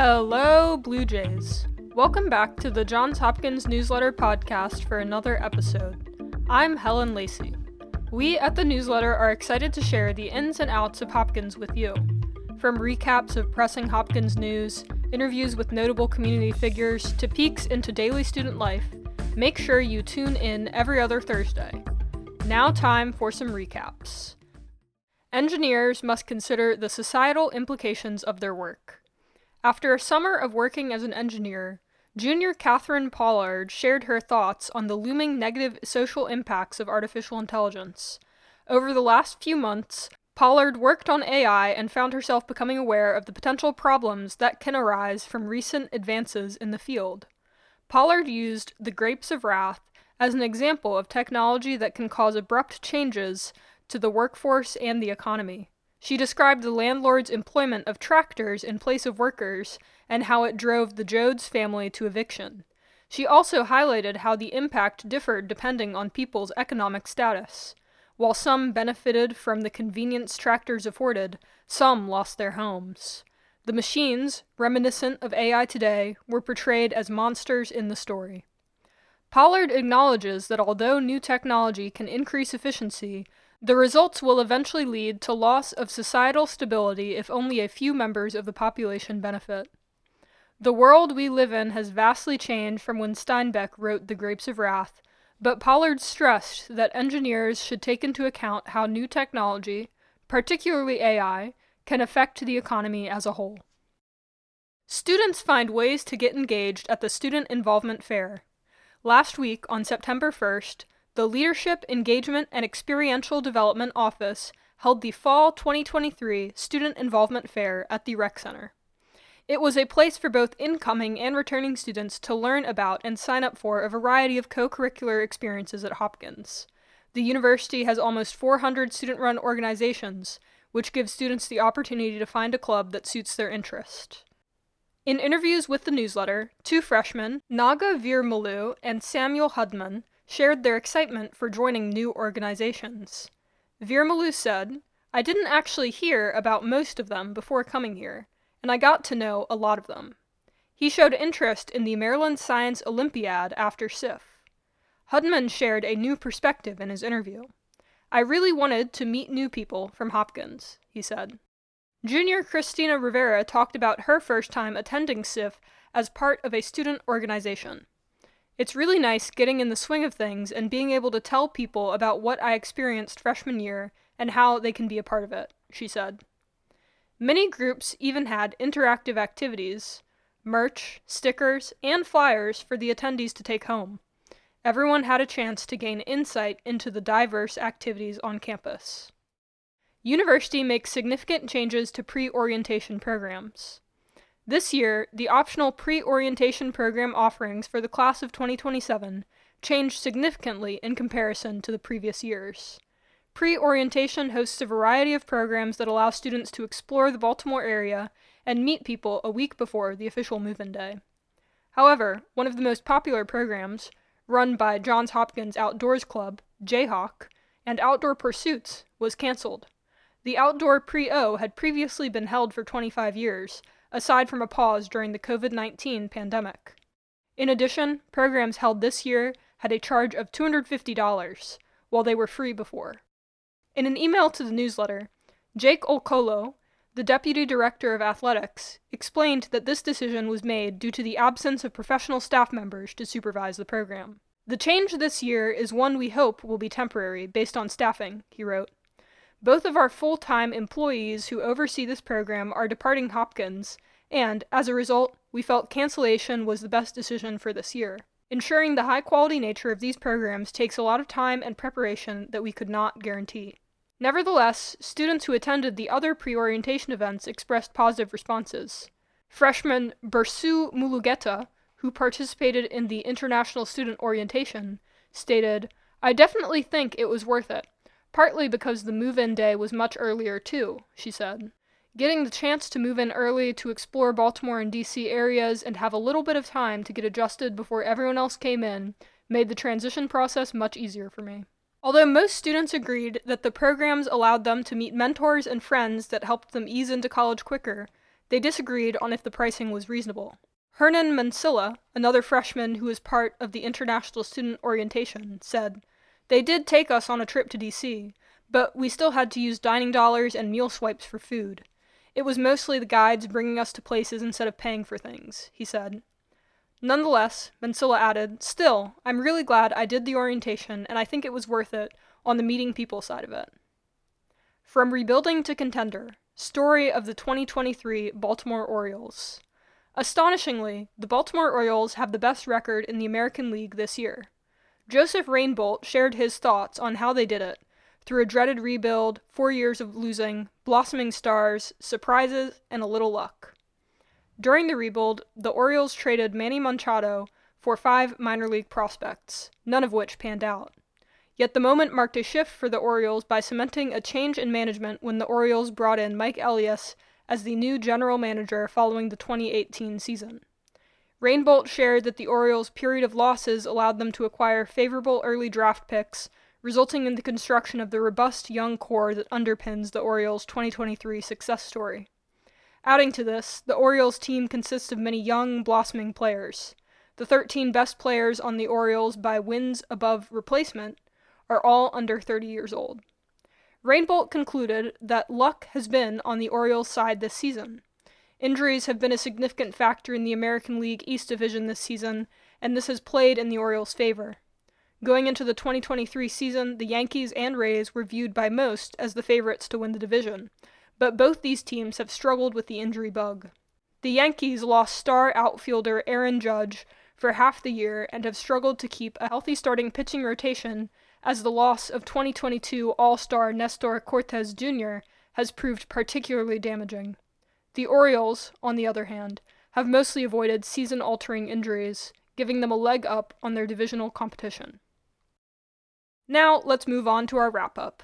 Hello, Blue Jays. Welcome back to the Johns Hopkins Newsletter podcast for another episode. I'm Helen Lacey. We at the newsletter are excited to share the ins and outs of Hopkins with you. From recaps of pressing Hopkins news, interviews with notable community figures, to peeks into daily student life, make sure you tune in every other Thursday. Now, time for some recaps. Engineers must consider the societal implications of their work. After a summer of working as an engineer, junior Catherine Pollard shared her thoughts on the looming negative social impacts of artificial intelligence. Over the last few months, Pollard worked on AI and found herself becoming aware of the potential problems that can arise from recent advances in the field. Pollard used the Grapes of Wrath as an example of technology that can cause abrupt changes to the workforce and the economy. She described the landlord's employment of tractors in place of workers and how it drove the Joads family to eviction. She also highlighted how the impact differed depending on people's economic status. While some benefited from the convenience tractors afforded, some lost their homes. The machines, reminiscent of AI today, were portrayed as monsters in the story. Pollard acknowledges that although new technology can increase efficiency, the results will eventually lead to loss of societal stability if only a few members of the population benefit. The world we live in has vastly changed from when Steinbeck wrote The Grapes of Wrath, but Pollard stressed that engineers should take into account how new technology, particularly AI, can affect the economy as a whole. Students find ways to get engaged at the Student Involvement Fair. Last week, on September 1st, the Leadership, Engagement, and Experiential Development Office held the Fall 2023 Student Involvement Fair at the Rec Center. It was a place for both incoming and returning students to learn about and sign up for a variety of co curricular experiences at Hopkins. The university has almost 400 student run organizations, which gives students the opportunity to find a club that suits their interest. In interviews with the newsletter, two freshmen, Naga Veer Veermalu and Samuel Hudman, shared their excitement for joining new organizations. Veermalu said, I didn't actually hear about most of them before coming here, and I got to know a lot of them. He showed interest in the Maryland Science Olympiad after SIF. Hudman shared a new perspective in his interview. I really wanted to meet new people from Hopkins, he said. Junior Christina Rivera talked about her first time attending SIF as part of a student organization. It's really nice getting in the swing of things and being able to tell people about what I experienced freshman year and how they can be a part of it, she said. Many groups even had interactive activities, merch, stickers, and flyers for the attendees to take home. Everyone had a chance to gain insight into the diverse activities on campus. University makes significant changes to pre orientation programs. This year, the optional pre orientation program offerings for the class of 2027 changed significantly in comparison to the previous years. Pre orientation hosts a variety of programs that allow students to explore the Baltimore area and meet people a week before the official move in day. However, one of the most popular programs, run by Johns Hopkins Outdoors Club, Jayhawk, and Outdoor Pursuits, was canceled. The Outdoor Pre O had previously been held for 25 years, aside from a pause during the COVID 19 pandemic. In addition, programs held this year had a charge of $250, while they were free before. In an email to the newsletter, Jake Olcolo, the deputy director of athletics, explained that this decision was made due to the absence of professional staff members to supervise the program. The change this year is one we hope will be temporary based on staffing, he wrote. Both of our full time employees who oversee this program are departing Hopkins, and, as a result, we felt cancellation was the best decision for this year. Ensuring the high quality nature of these programs takes a lot of time and preparation that we could not guarantee. Nevertheless, students who attended the other pre orientation events expressed positive responses. Freshman Bursu Mulugeta, who participated in the International Student Orientation, stated, I definitely think it was worth it. Partly because the move in day was much earlier, too, she said. Getting the chance to move in early to explore Baltimore and DC areas and have a little bit of time to get adjusted before everyone else came in made the transition process much easier for me. Although most students agreed that the programs allowed them to meet mentors and friends that helped them ease into college quicker, They disagreed on if the pricing was reasonable. Hernan Mansilla, another freshman who was part of the International Student Orientation, said, They did take us on a trip to DC, but we still had to use dining dollars and meal swipes for food. It was mostly the guides bringing us to places instead of paying for things, he said. Nonetheless, Mansilla added, Still, I'm really glad I did the orientation, and I think it was worth it on the meeting people side of it. From rebuilding to contender, story of the 2023 Baltimore Orioles. Astonishingly, the Baltimore Orioles have the best record in the American League this year. Joseph Rainbolt shared his thoughts on how they did it through a dreaded rebuild, four years of losing, blossoming stars, surprises, and a little luck. During the rebuild, the Orioles traded Manny Machado for five minor league prospects, none of which panned out. Yet the moment marked a shift for the Orioles by cementing a change in management when the Orioles brought in Mike Elias as the new general manager following the 2018 season. Rainbolt shared that the Orioles' period of losses allowed them to acquire favorable early draft picks resulting in the construction of the robust young core that underpins the Orioles' 2023 success story. Adding to this, the Orioles team consists of many young, blossoming players. The 13 best players on the Orioles by wins above replacement are all under 30 years old. Rainbolt concluded that luck has been on the Orioles' side this season. Injuries have been a significant factor in the American League East Division this season, and this has played in the Orioles' favor. Going into the 2023 season, the Yankees and Rays were viewed by most as the favorites to win the division, but both these teams have struggled with the injury bug. The Yankees lost star outfielder Aaron Judge for half the year and have struggled to keep a healthy starting pitching rotation as the loss of 2022 All Star Nestor Cortes Jr. has proved particularly damaging. The Orioles, on the other hand, have mostly avoided season altering injuries, giving them a leg up on their divisional competition. Now, let's move on to our wrap up.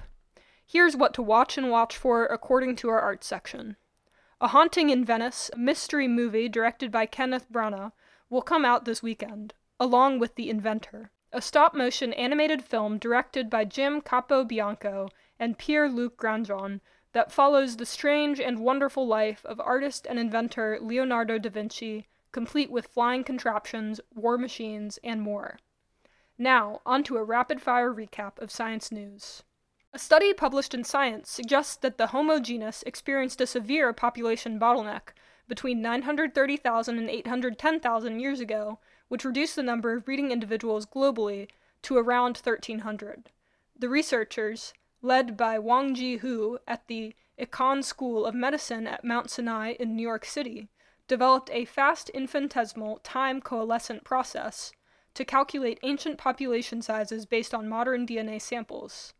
Here's what to watch and watch for according to our art section. A Haunting in Venice, a mystery movie directed by Kenneth Branagh, will come out this weekend, along with The Inventor, a stop motion animated film directed by Jim Capobianco and Pierre Luc Granjon that follows the strange and wonderful life of artist and inventor Leonardo da Vinci, complete with flying contraptions, war machines, and more. Now, onto a rapid fire recap of science news. A study published in Science suggests that the Homo genus experienced a severe population bottleneck between 930,000 and 810,000 years ago, which reduced the number of breeding individuals globally to around 1,300. The researchers, led by Wangjie Hu at the Icahn School of Medicine at Mount Sinai in New York City, developed a fast infinitesimal time coalescent process to calculate ancient population sizes based on modern DNA samples.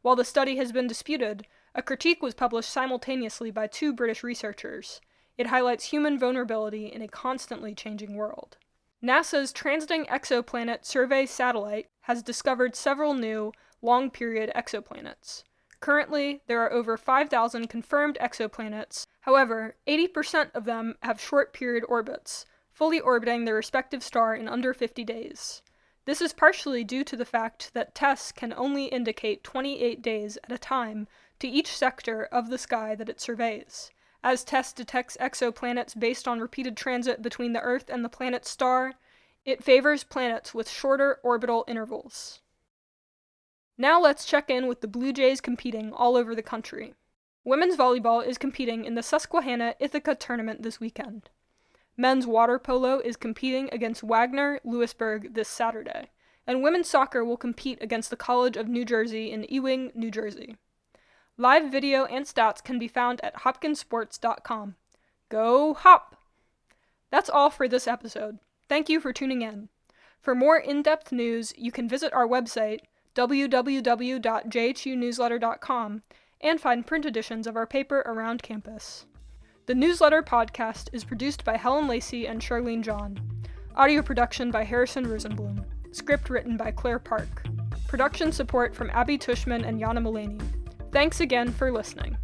While the study has been disputed, a critique was published simultaneously by two British researchers. It highlights human vulnerability in a constantly changing world. NASA's Transiting Exoplanet Survey satellite has discovered several new, long period exoplanets. Currently, there are over 5,000 confirmed exoplanets. However, 80% of them have short period orbits, fully orbiting their respective star in under 50 days. This is partially due to the fact that TESS can only indicate 28 days at a time to each sector of the sky that it surveys. As TESS detects exoplanets based on repeated transit between the Earth and the planet's star, it favors planets with shorter orbital intervals. Now let's check in with the Blue Jays competing all over the country. Women's volleyball is competing in the Susquehanna Ithaca tournament this weekend. Men's water polo is competing against Wagner Lewisburg this Saturday, and women's soccer will compete against the College of New Jersey in Ewing, New Jersey. Live video and stats can be found at hopkinsports.com. Go Hop! That's all for this episode. Thank you for tuning in. For more in depth news, you can visit our website, www.jhunewsletter.com, and find print editions of our paper around campus. The Newsletter podcast is produced by Helen Lacey and Shirlene John. Audio production by Harrison Rosenblum. Script written by Claire Park. Production support from Abby Tuschman and Yana Mulani. Thanks again for listening.